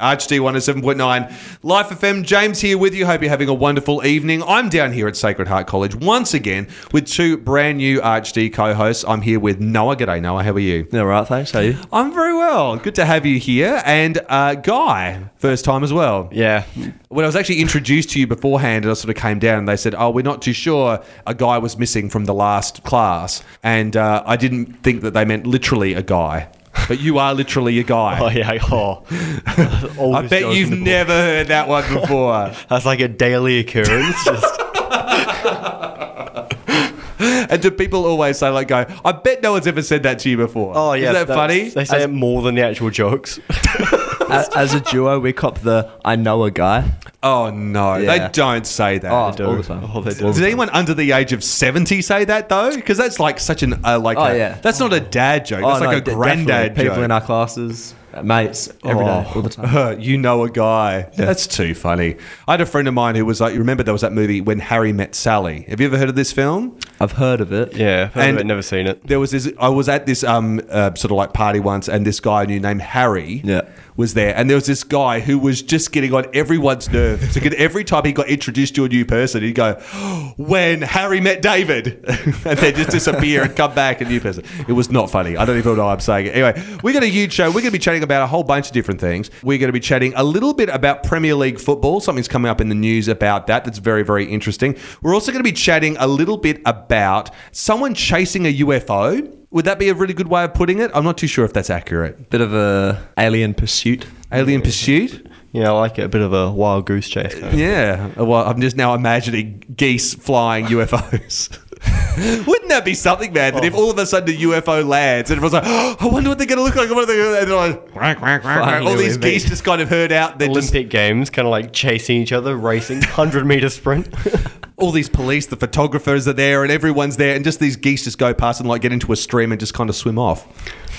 HD 107.9 Life FM. James here with you. Hope you're having a wonderful evening. I'm down here at Sacred Heart College once again with two brand new ArchD co hosts. I'm here with Noah. G'day, Noah. How are you? Yeah, right. Thanks. How are you? I'm very well. Good to have you here. And uh, Guy, first time as well. Yeah. When I was actually introduced to you beforehand, and I sort of came down and they said, Oh, we're not too sure a guy was missing from the last class. And uh, I didn't think that they meant literally a guy. But you are literally a guy. Oh yeah. Oh. I bet you've in the book. never heard that one before. That's like a daily occurrence. Just and do people always say, like, go, I bet no one's ever said that to you before. oh yeah. Is that that's- funny? They say it more than the actual jokes. as, as a duo, we cop the I know a guy. Oh, no. They don't say that. Oh, They all the time. Oh, they do. Does anyone under the age of 70 say that, though? Because that's like such an, uh, like, Oh, a- yeah. that's not a dad joke. That's Oh, like no, a de- granddad definitely. People joke. in our classes, mates, every day, Oh. all the time. you know a guy. That's too funny. I had a friend of mine who was like, you remember there was that movie When Harry Met Sally? Have you ever heard of this film? I've heard of it. yeah. Heard And- of it, never seen it. There was this. I was at this um uh, sort of like party once, and this guy I knew named Harry Yeah. Was there, and there was this guy who was just getting on everyone's nerves. So every time he got introduced to a new person, he'd go, "When Harry met David," and then just disappear and come back a new person. It was not funny. I don't even know why I'm saying it. Anyway, we got a huge show. We're going to be chatting about a whole bunch of different things. We're going to be chatting a little bit about Premier League football. Something's coming up in the news about that. That's very very interesting. We're also going to be chatting a little bit about someone chasing a UFO. Would that be a really good way of putting it? I'm not too sure if that's accurate. Bit of a alien pursuit. Alien pursuit. Yeah, I like it. A bit of a wild goose chase. Kind of. Yeah. Well, I'm just now imagining geese flying UFOs. Wouldn't that be something, man? That if oh. all of a sudden a UFO lands and everyone's like, oh, I wonder what they're going to look like. I wonder what they're and they're like, quack, quack, quack, quack. All these we meet. geese just kind of heard out. They're just, Olympic Games, kind of like chasing each other, racing, hundred meter sprint. all these police, the photographers are there, and everyone's there, and just these geese just go past and like get into a stream and just kind of swim off.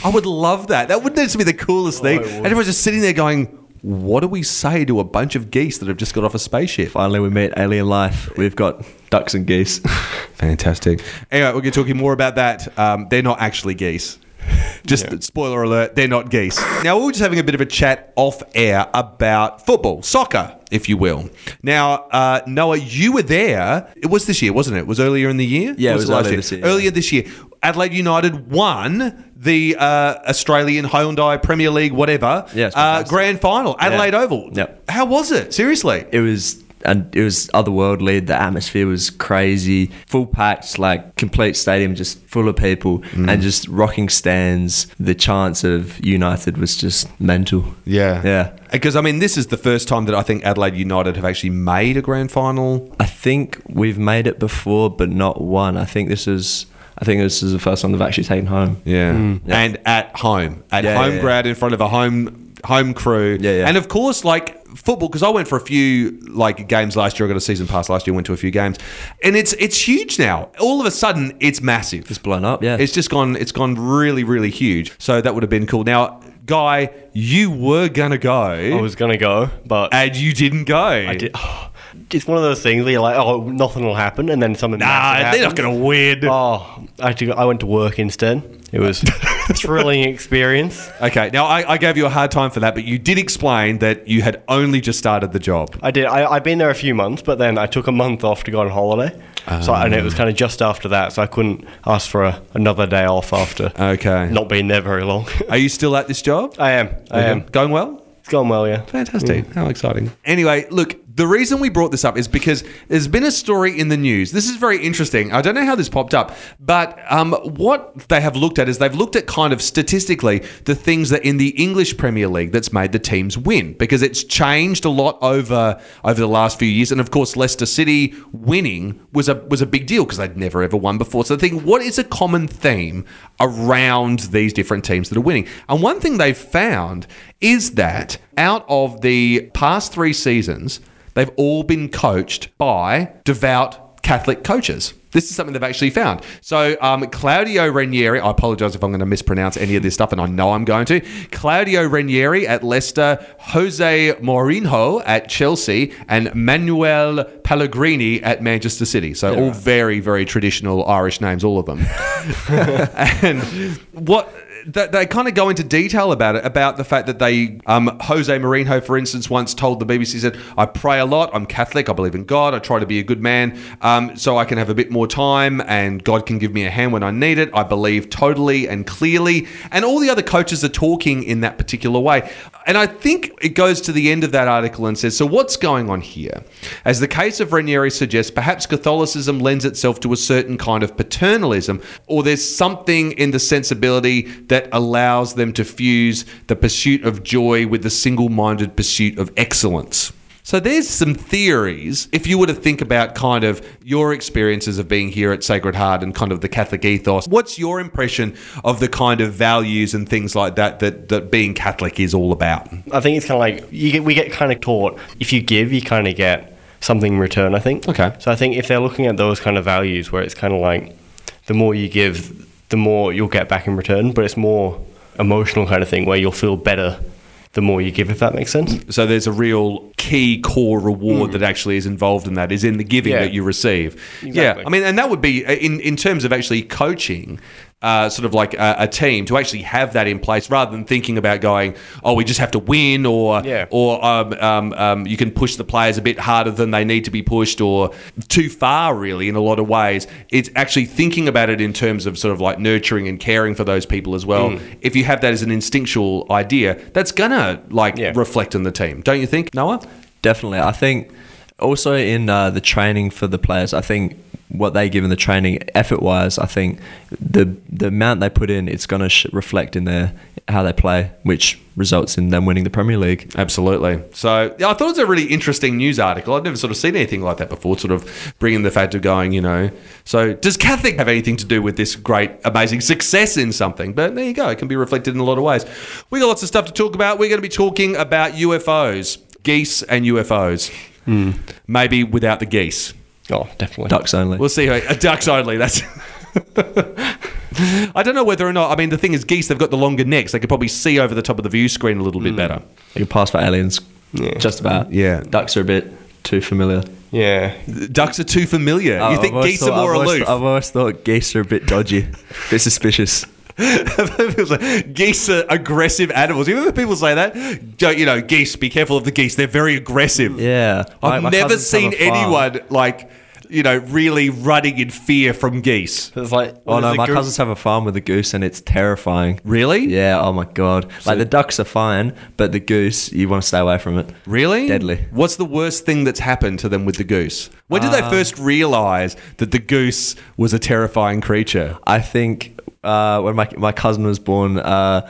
I would love that. That would just be the coolest thing. And everyone's just sitting there going, what do we say to a bunch of geese that have just got off a spaceship? Finally, we meet alien life. We've got ducks and geese. Fantastic. Anyway, we'll be talking more about that. Um, they're not actually geese. Just spoiler alert, they're not geese. Now, we we're just having a bit of a chat off air about football, soccer, if you will. Now, uh, Noah, you were there. It was this year, wasn't it? It was earlier in the year? Yeah, Or it was last earlier this year, yeah. Earlier this year. Adelaide United won the uh, Australian Hyundai Premier League, whatever, Yeah, uh, grand final, Adelaide Oval. Yep. How was it? Seriously? it was and it was otherworldly. The atmosphere was crazy, full packed, like complete stadium, just full of people, Mm. and just rocking stands. The chance of United was just mental. Yeah. Yeah. Because, I mean, this is the first time that I think Adelaide United have actually made a grand final. I think we've made it before, but not one. I think this is. I think this is the first one they've actually taken home. Yeah. And at home. At Yeah, home yeah, grad in front of a home home crew. Yeah, yeah. And of course, like football, because I went for a few like games last year. I got a season pass last year, went to a few games. And it's it's huge now. All of a sudden it's massive. It's blown up. Yeah. It's just gone it's gone really, really huge. So that would have been cool. Now, Guy, you were gonna go I was gonna go, but and you didn't go. I did. It's one of those things where you're like, oh, nothing will happen, and then something. Nah, they're not gonna win. Oh, I, had to go, I went to work instead. It was a thrilling experience. Okay, now I, I gave you a hard time for that, but you did explain that you had only just started the job. I did. I, I've been there a few months, but then I took a month off to go on holiday. So and it was ah. kind of just after that, so I couldn't ask for a, another day off after Okay. not being there very long. Are you still at this job? I am. I am. Going well? It's going well, yeah. Fantastic. How exciting. Anyway, look, the reason we brought this up is because there's been a story in the news. This is very interesting. I don't know how this popped up, but um, what they have looked at is they've looked at kind of statistically the things that in the English Premier League that's made the teams win because it's changed a lot over over the last few years. And of course, Leicester City winning was a was a big deal because they'd never ever won before. So the thing, what is a common theme around these different teams that are winning? And one thing they've found is that out of the past three seasons, they've all been coached by devout Catholic coaches. This is something they've actually found. So um, Claudio Ranieri, I apologize if I'm going to mispronounce any of this stuff, and I know I'm going to. Claudio Ranieri at Leicester, Jose Mourinho at Chelsea, and Manuel Pellegrini at Manchester City. So all very, very traditional Irish names, all of them. and what they, they kind of go into detail about it, about the fact that they, um, Jose Mourinho, for instance, once told the BBC, said, I pray a lot, I'm Catholic, I believe in God, I try to be a good man, um, so I can have a bit more time and God can give me a hand when I need it. I believe totally and clearly. And all the other coaches are talking in that particular way. And I think it goes to the end of that article and says, so what's going on here? As the case of Ranieri suggests, perhaps Catholicism lends itself to a certain kind of paternalism, or there's something in the sensibility that allows them to fuse the pursuit of joy with the single minded pursuit of excellence. So there's some theories. If you were to think about kind of your experiences of being here at Sacred Heart and kind of the Catholic ethos, what's your impression of the kind of values and things like that that, that being Catholic is all about? I think it's kind of like you get we get kind of taught if you give, you kind of get something in return. I think. Okay. So I think if they're looking at those kind of values, where it's kind of like the more you give, the more you'll get back in return, but it's more emotional kind of thing where you'll feel better the more you give, if that makes sense. So there's a real key core reward that actually is involved in that is in the giving Yeah. that you receive. Exactly. Yeah, I mean, and that would be uh, in in terms of actually coaching. Uh, sort of like a, a team to actually have that in place rather than thinking about going, oh, we just have to win, or Yeah. or um, um, um, you can push the players a bit harder than they need to be pushed, or too far, really, in a lot of ways. It's actually thinking about it in terms of sort of like nurturing and caring for those people as well. If you have that as an instinctual idea, that's gonna like Yeah. reflect on the team, don't you think, Noah? Definitely. I think also in uh, the training for the players, I think what they give in the training, effort wise, I think the the amount they put in, it's going to sh- reflect in their how they play, which results in them winning the Premier League. Absolutely. So yeah, I thought it was a really interesting news article. I'd never sort of seen anything like that before. Sort of bringing the fact of going, you know. So does Catholic have anything to do with this great, amazing success in something? But there you go. It can be reflected in a lot of ways. We got lots of stuff to talk about. We're going to be talking about UFOs, geese, and UFOs. Hmm. Maybe without the geese. Oh, definitely. Ducks only. We'll see. How, uh, ducks only. That's. I don't know whether or not. I mean, the thing is, geese. They've got the longer necks. They could probably see over the top of the view screen a little bit better. They can pass for aliens. Yeah. Just about. Yeah. Ducks are a bit too familiar. Yeah. Ducks are too familiar. you think geese are more aloof? I've always thought geese are a bit dodgy, a bit suspicious. Geese are aggressive animals. You remember people say that? Don't- You know, geese, be careful of the geese. They're very aggressive. Yeah. I've never seen anyone like, you know, really running in fear from geese. It's like Oh no, my goose- cousins have a farm with a goose, and it's terrifying. Really? Yeah. Oh my god. Like the ducks are fine, but the goose, you want to stay away from it. Really? Deadly. What's the worst thing that's happened to them with the goose? When did they Um, first realize that the goose was a terrifying creature? I think uh, when my my cousin was born. Uh,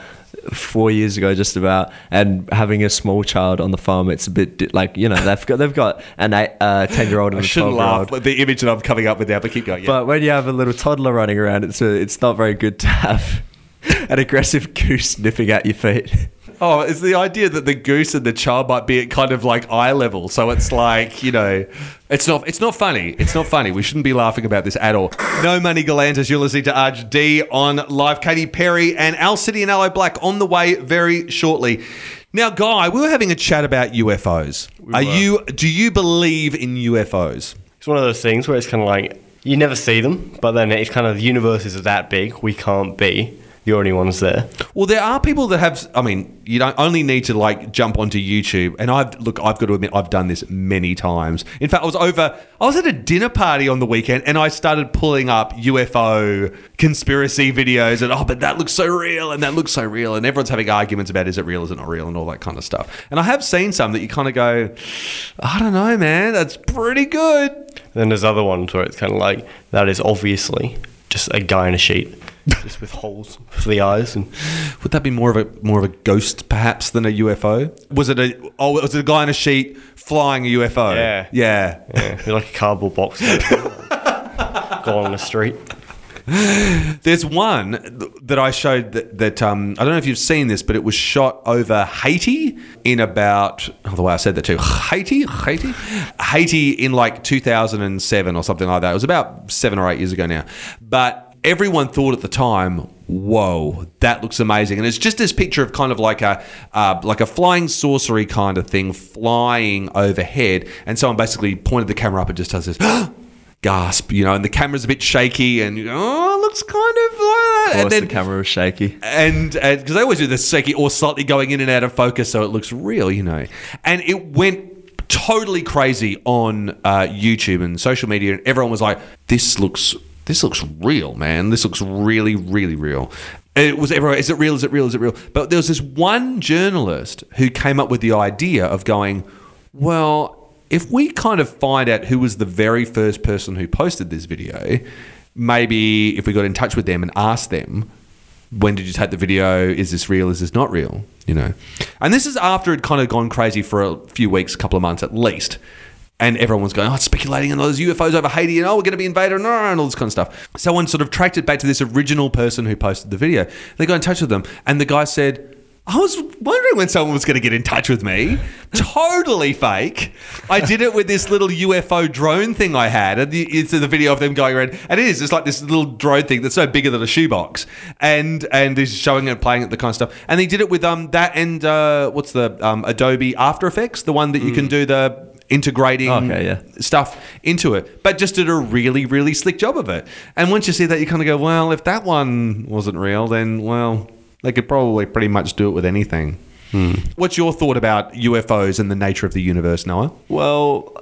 Four years ago, just about, and having a small child on the farm, it's a bit di- like you know they've got they've got an eight, uh, ten year old I and a shouldn't twelve year laugh, old. but the image that I'm coming up with now, but keep going. Yeah. But when you have a little toddler running around, it's a, it's not very good to have an aggressive goose nipping at your feet. Oh, it's the idea that the goose and the child might be at kind of like eye level. So it's like, you know, it's not it's not funny. It's not funny. We shouldn't be laughing about this at all. No Money Galantis, you're listening to Arch D on live. Katy Perry and Owl City and Aloe Blacc on the way very shortly. Now, Guy, we were having a chat about UFOs. Are were. you do you believe in UFOs? It's one of those things where it's kind of like you never see them, but then it's kind of the universe is that big, we can't be the only ones there. Well, there are people that have. I mean, you don't only need to like jump onto YouTube. And I've look, I've got to admit, I've done this many times. In fact, I was over. I was at a dinner party on the weekend, and I started pulling up UFO conspiracy videos, and oh, but that looks so real, and that looks so real, and everyone's having arguments about is it real, is it not real, and all that kind of stuff. And I have seen some that you kind of go, I don't know, man, that's pretty good. then there's other ones where it's kind of like that is obviously just a guy in a sheet, just with holes for the eyes, and Would that be more of a more of a ghost perhaps than a UFO? Was it a oh was it a guy in a sheet flying a UFO? Yeah. Yeah. yeah, like a cardboard box. Go on the street. There's one that I showed that, that um, I don't know if you've seen this, but it was shot over Haiti in about oh, the way I said that too Haiti, Haiti, Haiti in like 2007 or something like that. It was about seven or eight years ago now, but everyone thought at the time, "Whoa, that looks amazing!" And it's just this picture of kind of like a uh, like a flying sorcery kind of thing flying overhead, and someone basically pointed the camera up and just does this. Gasp, you know, and the camera's a bit shaky, and you oh, it looks kind of like that. Of And course, then the camera was shaky. and because they always do the shaky or slightly going in and out of focus, so it looks real, you know. And it went totally crazy on uh, YouTube and social media, and everyone was like, "This looks, this looks real, man. This looks really, really real." It was everywhere. Is it real? Is it real? Is it real? But there was this one journalist who came up with the idea of going, "Well." If we kind of find out who was the very first person who posted this video, maybe if we got in touch with them and asked them, when did you take the video? Is this real? Is this not real? You know, and this is after it kind of gone crazy for a few weeks, a couple of months at least, and everyone's going, oh, it's speculating on those UFOs over Haiti, and oh, we're going to be invaded, and and all this kind of stuff. Someone sort of tracked it back to this original person who posted the video. They got in touch with them, and the guy said. I was wondering when someone was going to get in touch with me. totally fake. I did it with this little UFO drone thing I had. And the- it's the video of them going around. And it is. It's like this little drone thing that's no bigger than a shoebox. And and he's showing it, playing it, the kind of stuff. And he did it with um that and uh, what's the um, Adobe After Effects, the one that you can do the integrating Okay, yeah. stuff into it, but just did a really, really slick job of it. And once you see that, you kind of go, well, if that one wasn't real, then, well, they could probably pretty much do it with anything. Hmm. What's your thought about UFOs and the nature of the universe, Noah? Well,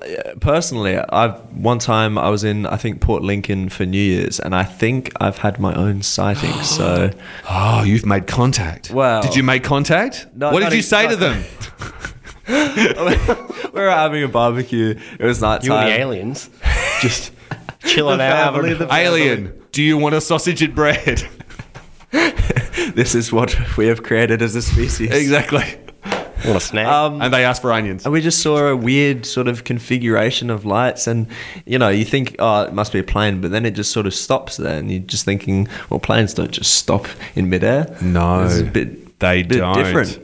personally, I've one time I was in I think Port Lincoln for New Year's, and I think I've had my own sighting. So Oh, you've made contact. Well- did you make contact? No, what did you ex- say to them? we were having a barbecue. It was night You and the time. aliens just chilling The out. family, the- Alien, do you want a sausage and bread? This is what we have created as a species. exactly. Want a snack? Um, And they asked for onions. And we just saw a weird sort of configuration of lights, and you know, you think, oh, it must be a plane, but then it just sort of stops there, and you're just thinking, well, planes don't just stop in midair. No, it's a bit, they bit don't. different.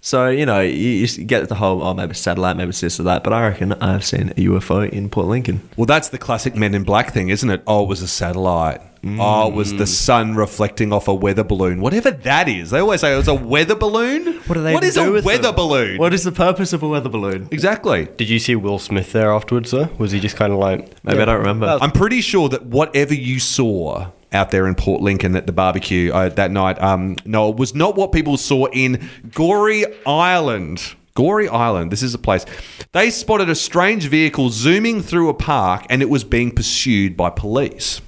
So you know, you, you get the whole, oh, maybe satellite, maybe it's this or that, but I reckon I've seen a UFO in Port Lincoln. Well, that's the classic Men in Black thing, isn't it? Oh, it was a satellite. Oh, it was Mm. the sun reflecting off a weather balloon. Whatever that is. They always say it was a weather balloon. What do they What is even is do a with weather them? balloon? What is the purpose of a weather balloon? Exactly. Did you see Will Smith there afterwards, though? Was he just kind of like. Maybe I don't remember. I'm pretty sure that whatever you saw out there in Port Lincoln at the barbecue uh, that night, um, no, it was not what people saw in Gorey Island. Gorey Island, this is a place. They spotted a strange vehicle zooming through a park and it was being pursued by police.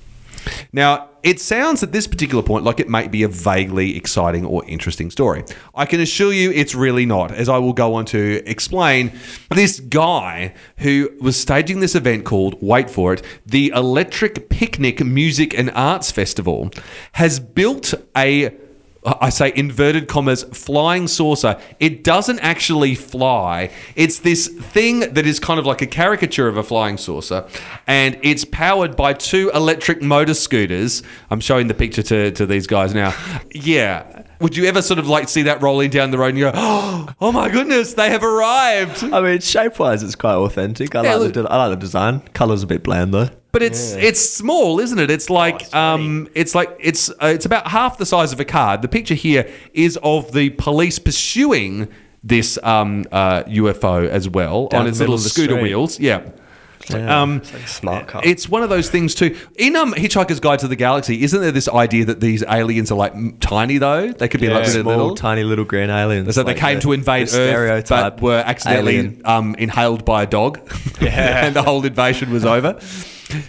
Now, it sounds at this particular point like it might be a vaguely exciting or interesting story. I can assure you it's really not, as I will go on to explain. This guy who was staging this event called, wait for it, the Electric Picnic Music and Arts Festival, has built a I say inverted commas flying saucer. It doesn't actually fly. It's this thing that is kind of like a caricature of a flying saucer, and it's powered by two electric motor scooters. I'm showing the picture to, to these guys now. Yeah. Would you ever sort of like see that rolling down the road and you go, oh my goodness, they have arrived? I mean, shape wise, it's quite authentic. I, Yeah, like look- the, I like the design. Color's a bit bland though. But it's it's small, isn't it? It's like um, it's like it's uh, it's about half the size of a car. The picture here is of the police pursuing this um, uh, UFO as well Down on the its little scooter street. wheels. Yeah. Yeah. Um, Like a smart car. it's one of those things too. In um, Hitchhiker's Guide to the Galaxy, isn't there this idea that these aliens are like tiny though? They could be like Yeah. really Small, little. tiny little green aliens. So they came the- to invade Earth, but were accidentally um, inhaled by a dog, and the whole invasion was over.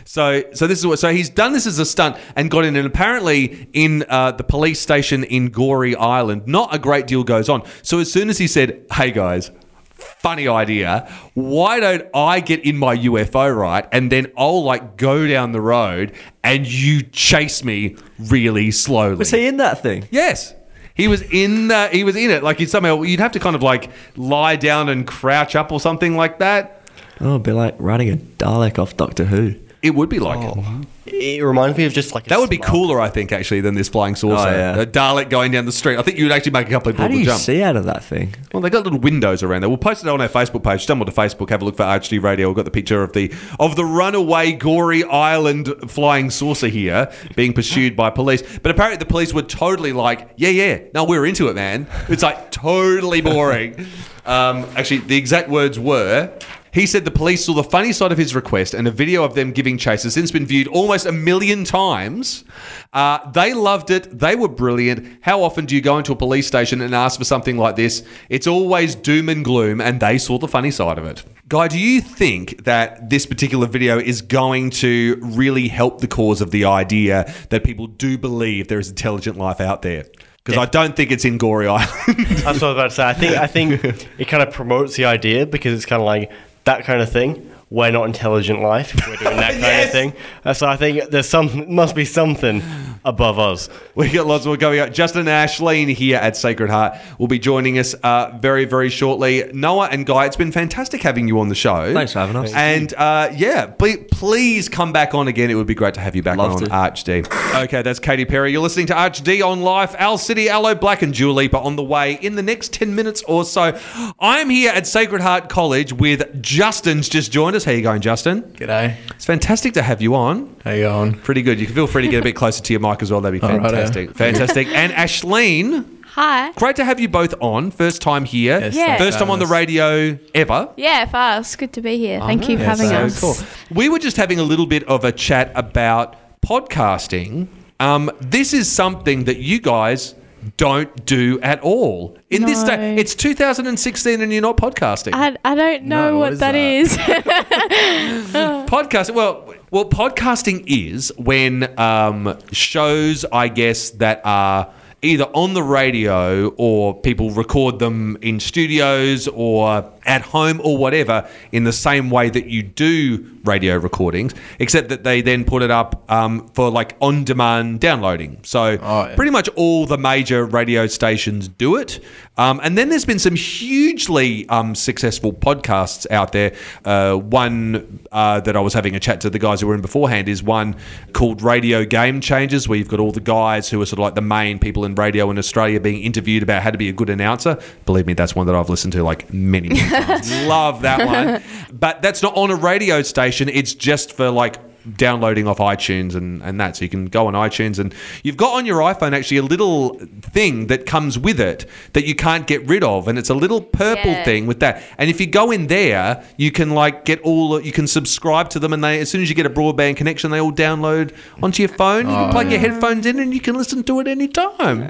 So, so this is what. So he's done this as a stunt and got in, and apparently in uh, the police station in Gorey Island, not a great deal goes on. So as soon as he said, "Hey guys." Funny idea. Why don't I get in my UFO right, and then I'll like go down the road, and you chase me really slowly. Was he in that thing? Yes. He was in uh, he was in it. Like you somehow you'd have to kind of like lie down and crouch up or something like that. Oh, it'd be like riding a Dalek off Doctor Who. It would be like it. It reminds me of just like a That would be smart- cooler, I think, actually, than this flying saucer. Oh, yeah. A Dalek going down the street. I think you'd actually make a couple of people How people do you jump. see out of that thing? Well, they got little windows around there. We'll post it on our Facebook page. Stumble to Facebook, have a look for HD Radio. We've got the picture of the of the runaway gory island flying saucer here being pursued by police. But apparently the police were totally like, yeah, yeah, no, we're into it, man. It's like totally boring. um, actually, the exact words were. He said the police saw the funny side of his request, and a video of them giving chase has since been viewed almost a million times. Uh, they loved it. They were brilliant. How often do you go into a police station and ask for something like this? It's always doom and gloom, and they saw the funny side of it. Guy, do you think that this particular video is going to really help the cause of the idea that people do believe there is intelligent life out there? Because I don't think it's in Gorey Island. That's what I was about to say. I think I think it kind of promotes the idea because it's kind of like that kind of thing. We're not intelligent life if we're doing that kind Yes. of thing. Uh, So I think there's some must be something above us. We got lots more going on. Justin and Ashleen here at Sacred Heart will be joining us uh, very, very shortly. Noah and Guy, it's been fantastic having you on the show. Thanks for having us. And uh, yeah, ple- please come back on again. It would be great to have you back Love on to. Arch D. Okay, that's Katy Perry. You're listening to Arch D on Life. Owl City, Aloe Blacc, and Dua Lipa on the way in the next 10 minutes or so. I'm here at Sacred Heart College with Justin's just joined us. How you going, Justin? G'day. It's fantastic to have you on. How you going? Pretty good. You can feel free to get a bit closer to your mic as well. That'd be All right, yeah. fantastic. Fantastic. And Ashleen, Hi. great to have you both on. First time here. Yes, Yeah. First time on the having radio ever. Yeah, fast. Good to be here. Thank you for Yes, having so us. Cool. We were just having a little bit of a chat about podcasting. Um, this is something that you guys don't do at all. In this day, it's 2016 and you're not podcasting. I, I don't know No, what what is that that? is. Podcasting. Well, well, podcasting is when um, shows, I guess, that are either on the radio or people record them in studios or at home or whatever in the same way that you do radio recordings, except that they then put it up um, for like on demand downloading. So Oh, yeah. pretty much all the major radio stations do it. Um, and then there's been some hugely um, successful podcasts out there. Uh, one uh, that I was having a chat to the guys who were in beforehand is one called Radio Game Changers, where you've got all the guys who are sort of like the main people in radio in Australia being interviewed about how to be a good announcer. Believe me, that's one that I've listened to like many, many times. Love that one. But that's not on a radio station, it's just for like downloading off iTunes and, and that. So you can go on iTunes and you've got on your iPhone actually a little thing that comes with it that you can't get rid of. And it's a little purple Yeah. thing with that. And if you go in there, you can like get all, you can subscribe to them and they, as soon as you get a broadband connection, they all download onto your phone. You can Oh, plug your headphones in and you can listen to it anytime.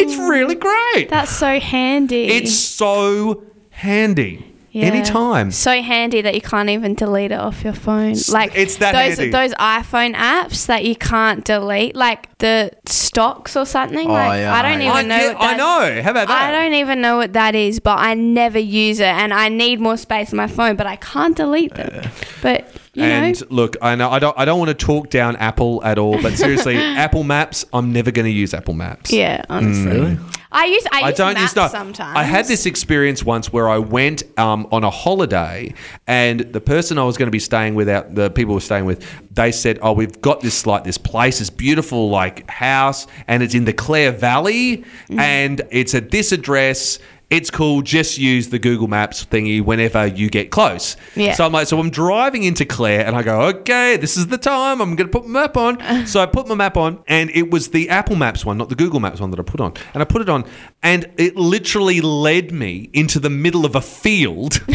It's oh. really great. That's so handy. It's so handy. Yeah. Anytime. So handy that you can't even delete it off your phone. Like it's that those handy. those iPhone apps that you can't delete, like the stocks or something. Oh, like yeah, I don't I- even I, know. yeah, what I know. How about that? I don't even know what that is, but I never use it, and I need more space on my phone, but I can't delete them. But you and know, look, I know I don't I don't want to talk down Apple at all, but seriously, Apple Maps, I'm never going to use Apple Maps. yeah, honestly, mm. Really? I use I, I use don't maps use sometimes. I had this experience once where I went um, on a holiday, and the person I was going to be staying with, out the people were staying with, they said, "Oh, we've got this like this place, this beautiful like house, and it's in the Clare Valley, Mm. and it's at this address." It's cool. Just use the Google Maps thingy whenever you get close. Yeah. So I'm like, so I'm driving into Clare, and I go, okay, this is the time. I'm going to put my map on. so I put my map on, and it was the Apple Maps one, not the Google Maps one that I put on. And I put it on, and it literally led me into the middle of a field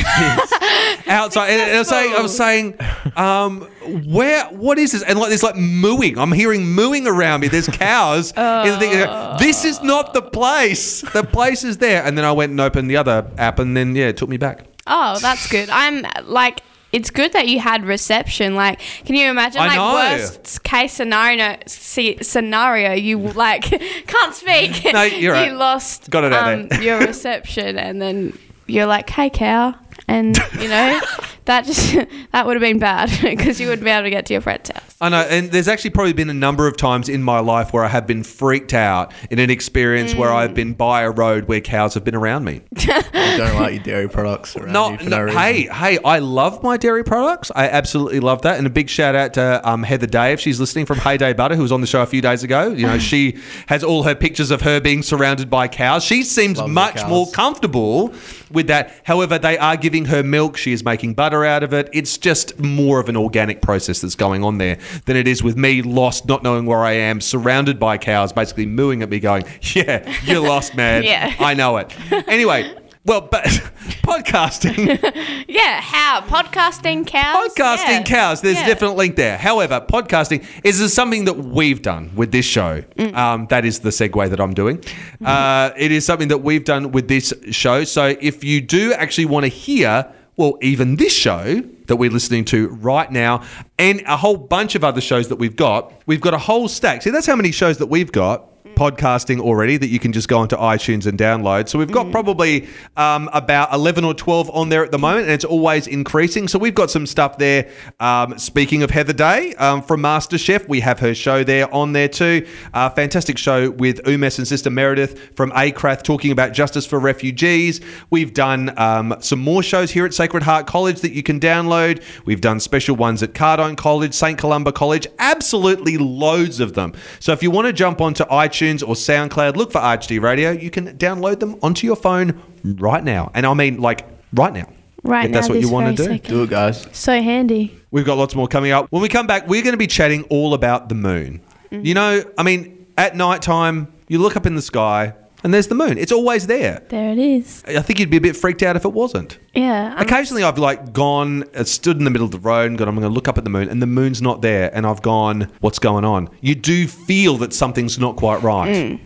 outside. And I was saying, I was saying, um, where? What is this? And like, there's like mooing. I'm hearing mooing around me. There's cows. the thing. This is not the place. The place is there. And then I went and opened the other app, and then yeah, it took me back. Oh, that's good. I'm like, it's good that you had reception. Like, can you imagine? I like know. worst case scenario, scenario, you like can't speak. No, you're You right. lost Got it out um, there. your reception, and then you're like, "Hey, cow," and you know that just that would have been bad because you wouldn't be able to get to your friend's house. I know, and there's actually probably been a number of times in my life where I have been freaked out in an experience where I've been by a road where cows have been around me. I don't like your dairy products around No, you for no, no hey, hey, I love my dairy products. I absolutely love that. And a big shout out to um, Heather Day if she's listening from Heyday Butter, who was on the show a few days ago. You know, she has all her pictures of her being surrounded by cows. She seems Loves the much more comfortable with that. However, they are giving her milk. She is making butter out of it. It's just more of an organic process that's going on there than it is with me lost, not knowing where I am, surrounded by cows, basically mooing at me, going, Yeah, you're lost, man. Yeah. I know it. Anyway. Well, but podcasting, Yeah, how podcasting cows. podcasting Yeah. cows. There's Yeah. a definite link there. However, podcasting is something that we've done with this show. Mm. Um, that is the segue that I'm doing. Uh, it is something that we've done with this show. So if you do actually want to hear, well, even this show that we're listening to right now, and a whole bunch of other shows that we've got, we've got a whole stack. See, that's how many shows that we've got. Podcasting already that you can just go onto iTunes and download. So we've got probably um, about 11 or 12 on there at the moment, and it's always increasing. So we've got some stuff there. Um, speaking of Heather Day um, from MasterChef, we have her show there on there too. Uh, fantastic show with Umes and Sister Meredith from ACRATH talking about justice for refugees. We've done um, some more shows here at Sacred Heart College that you can download. We've done special ones at Cardijn College, St. Columba College, absolutely loads of them. So if you want to jump onto iTunes or SoundCloud, look for RHD Radio, you can download them onto your phone right now. And I mean, like, right now. Right if that's now, what you this want to do. second. Do it, guys. So handy. We've got lots more coming up. When we come back, we're going to be chatting all about the moon. Mm-hmm. You know, I mean, at night time, you look up in the sky and there's the moon. It's always there. There it is. I think you'd be a bit freaked out if it wasn't. Yeah. I'm- Occasionally, I've like gone, uh, stood in the middle of the road and gone, I'm going to look up at the moon, and the moon's not there. And I've gone, what's going on? You do feel that something's not quite right.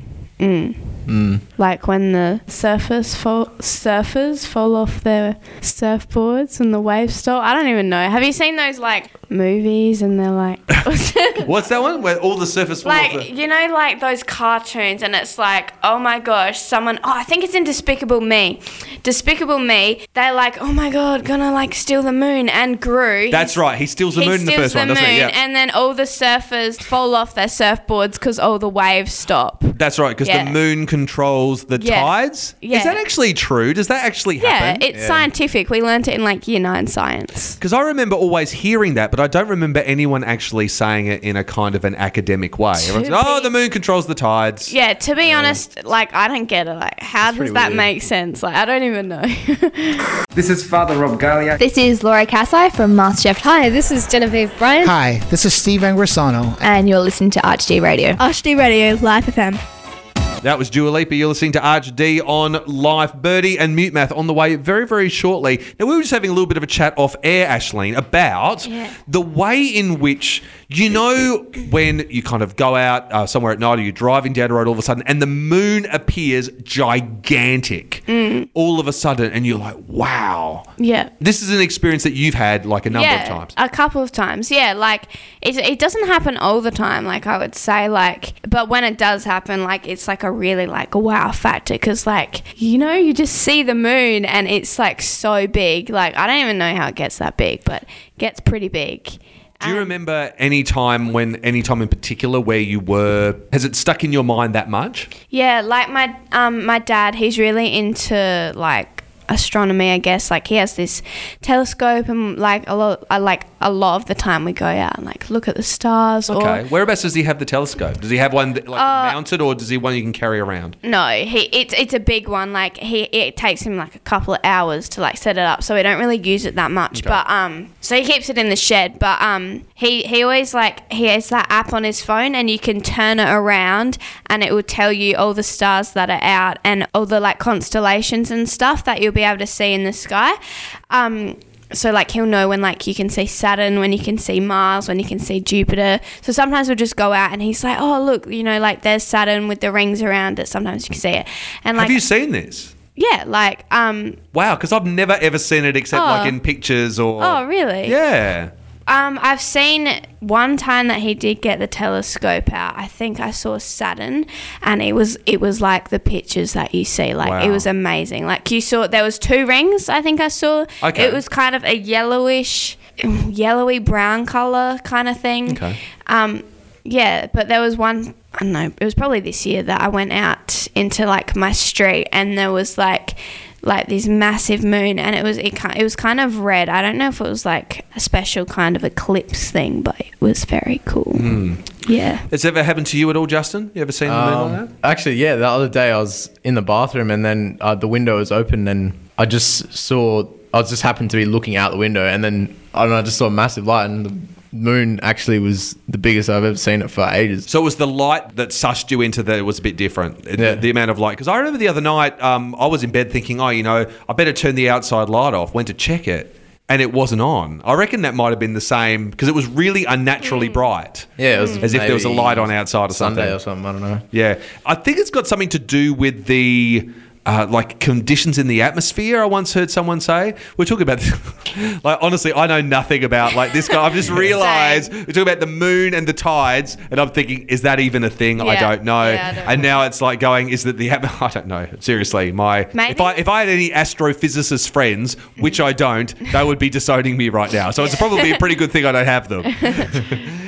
Like when the surfers fall, surfers fall off their surfboards and the waves stop. I don't even know. Have you seen those like movies and they're like, What's that one? Where all the surfers fall off like the- you know, like those cartoons, and it's like, oh my gosh, someone. Oh, I think it's in Despicable Me. Despicable Me. They're like, oh my god, gonna like steal the moon, and Gru. That's right. He steals the he moon in the steals first one, the doesn't he? moon, Yeah. And then all the surfers fall off their surfboards because all the waves stop. That's right, because Yeah. the moon controls the Yeah. tides. Yeah. Is that actually true? Does that actually happen? Yeah, happen? it's scientific. We learnt it in like year nine science. Because I remember always hearing that, but I don't remember anyone actually saying it in a kind of an academic way. Everyone's, To oh, the moon controls the tides. Yeah, to be honest, like I don't get it. Like, how does pretty that weird. make sense? Like, I don't even know. This is Father Rob Gallia. This is Laura Cassai from MasterChef. Hi, this is Genevieve Bryant. Hi, this is Steve Angrisano. And you're listening to ArchD Radio. RHD Radio, Live FM. That was Dua Lipa. You're listening to Arch D on Life. Birdy and Mute Math on the way very, very shortly. Now, we were just having a little bit of a chat off air, Ashleen, about Yeah. the way in which, you know, when you kind of go out uh, somewhere at night or you're driving down the road all of a sudden and the moon appears gigantic all of a sudden and you're like, wow. yeah. This is an experience that you've had like a number yeah, of times. a couple of times. Yeah, like it, it doesn't happen all the time. Like I would say, like, but when it does happen, like it's like a really like wow factor because like you know you just see the moon and it's like so big. Like I don't even know how it gets that big, but it gets pretty big. Do you remember any time when, any time in particular where you were, has it stuck in your mind that much? Yeah, like my um my dad, he's really into like astronomy, I guess. Like he has this telescope and like a lot I like a lot of the time we go out and like look at the stars Okay. or Whereabouts does he have the telescope? Does he have one that, like Uh, mounted, or does he one you can carry around? No, he it's it's a big one. Like he it takes him like a couple of hours to like set it up, so we don't really use it that much. Okay. But um, so he keeps it in the shed. But um, he he always like he has that app on his phone, and you can turn it around, and it will tell you all the stars that are out and all the like constellations and stuff that you'll be able to see in the sky. Um. So like he'll know when like you can see Saturn, when you can see Mars, when you can see Jupiter. So sometimes we'll just go out and he's like, "Oh look, you know, like there's Saturn with the rings around it. Sometimes you can see it." And like have you seen this? yeah, like um Wow, because I've never ever seen it except Oh. like in pictures or. Oh, really? Yeah. Um, I've seen one time that he did get the telescope out. I think I saw Saturn, and it was it was like the pictures that you see. Like Wow. it was amazing. Like you saw, there was two rings. I think I saw. Okay. It was kind of a yellowish, yellowy brown color kind of thing. Okay. Um, yeah, but there was one. I don't know. It was probably this year that I went out into like my street, and there was like like this massive moon, and it was it, ki- it was kind of red. I don't know if it was like a special kind of eclipse thing, but it was very cool. Yeah. Has ever happened to you at all, Justin? You ever seen the moon like that? Um, actually, yeah, the other day I was in the bathroom and then uh, the window was open and I just saw, I just happened to be looking out the window and then I don't know, I just saw a massive light and the moon actually was the biggest I've ever seen it for ages. So it was the light that sussed you into that it was a bit different. The- Yeah. The, amount of light. Because I remember the other night, um, I was in bed thinking, oh, you know, I better turn the outside light off. Went to check it, and it wasn't on. I reckon that might have been the same because it was really unnaturally bright. Yeah, it was As if there was a light on outside or Sunday something. or something. I don't know. Yeah, I think it's got something to do with the. Uh, like conditions in the atmosphere, I once heard someone say. We're talking about, like, honestly, I know nothing about like this guy. I've just realised we're talking about the moon and the tides, and I'm thinking, is that even a thing? I don't know. Yeah, I don't and now it's like going, is that the atm- I don't know. Seriously, my Maybe. if I if I had any astrophysicist friends, which I don't, they would be disowning me right now. So it's probably a pretty good thing I don't have them.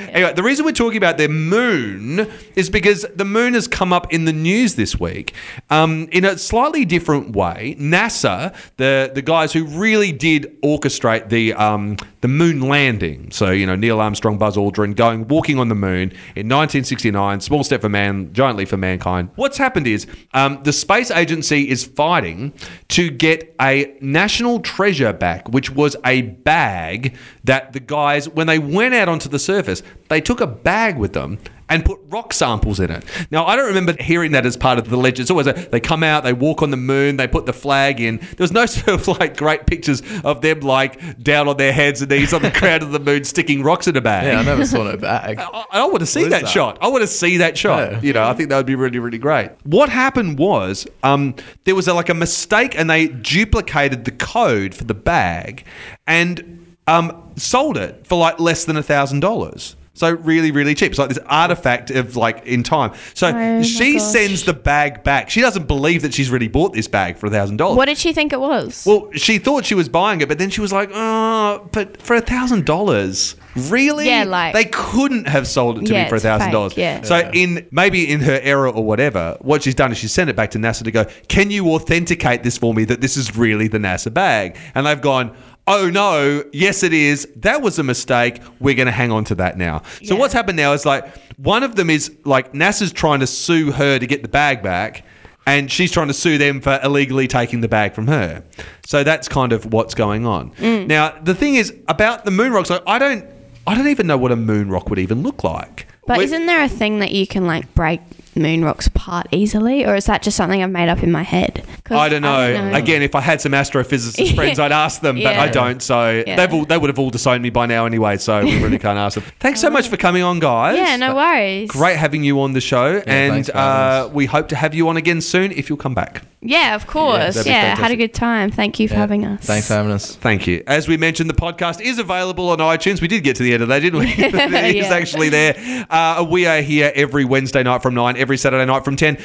Anyway, the reason we're talking about the moon is because the moon has come up in the news this week um, in a slightly different way. NASA, the the guys who really did orchestrate the um, the moon landing, so you know Neil Armstrong, Buzz Aldrin going walking on the moon in 1969, small step for man, giant leap for mankind. What's happened is um, the space agency is fighting to get a national treasure back, which was a bag that the guys, when they went out onto the surface, they took a bag with them and put rock samples in it. Now, I don't remember hearing that as part of the legend. It's always a, they come out, they walk on the moon, they put the flag in. There was no sort of like great pictures of them like down on their hands and knees on the ground of the moon sticking rocks in a bag. Yeah, I never saw no bag. I, I want to see that, that? shot. I want to see that shot. Yeah. You know, I think that would be really, really great. What happened was um, there was a, like a mistake, and they duplicated the code for the bag and um, sold it for like less than a thousand dollars. So really, really cheap. It's like this artifact of like in time. So oh my she sends the bag back. She doesn't believe that she's really bought this bag for a thousand dollars. What did she think it was? Well, she thought she was buying it, but then she was like, "Oh, but for a thousand dollars, really? Yeah, like- they couldn't have sold it to Yeah, me for a thousand dollars." yeah. So in maybe in her error or whatever, what she's done is she sent it back to NASA to go, "Can you authenticate this for me that this is really the NASA bag?" And they've gone. Oh no, yes it is. That was a mistake. We're going to hang on to that now. So Yeah. what's happened now is like one of them is like NASA's trying to sue her to get the bag back and she's trying to sue them for illegally taking the bag from her. So that's kind of what's going on. Mm. Now, the thing is about the moon rocks, like, I don't I don't even know what a moon rock would even look like. but We- isn't there a thing that you can like break moon rocks apart easily, or is that just something I've made up in my head? 'Cause I don't know. Again, if I had some astrophysicist friends, I'd ask them, but Yeah. I don't. So Yeah. they've all, they would have all disowned me by now anyway. So we really can't ask them. Thanks so much for coming on, guys. Yeah, no worries. Great having you on the show, and thanks for having uh, we hope to have you on again soon if you'll come back. Yeah, of course. that'd Yeah, had a good time. Thank you for Yeah. having us. Thanks for having us. Thank you. As we mentioned, the podcast is available on iTunes. We did get to the end of that, didn't we? it is Yeah. actually there. Uh, we are here every Wednesday night from 9, every Saturday night from 10.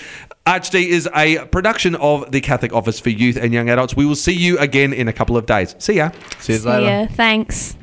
ArchD is a production of the Catholic Office for Youth and Young Adults. We will see you again in a couple of days. See ya. See you See later. ya. Thanks.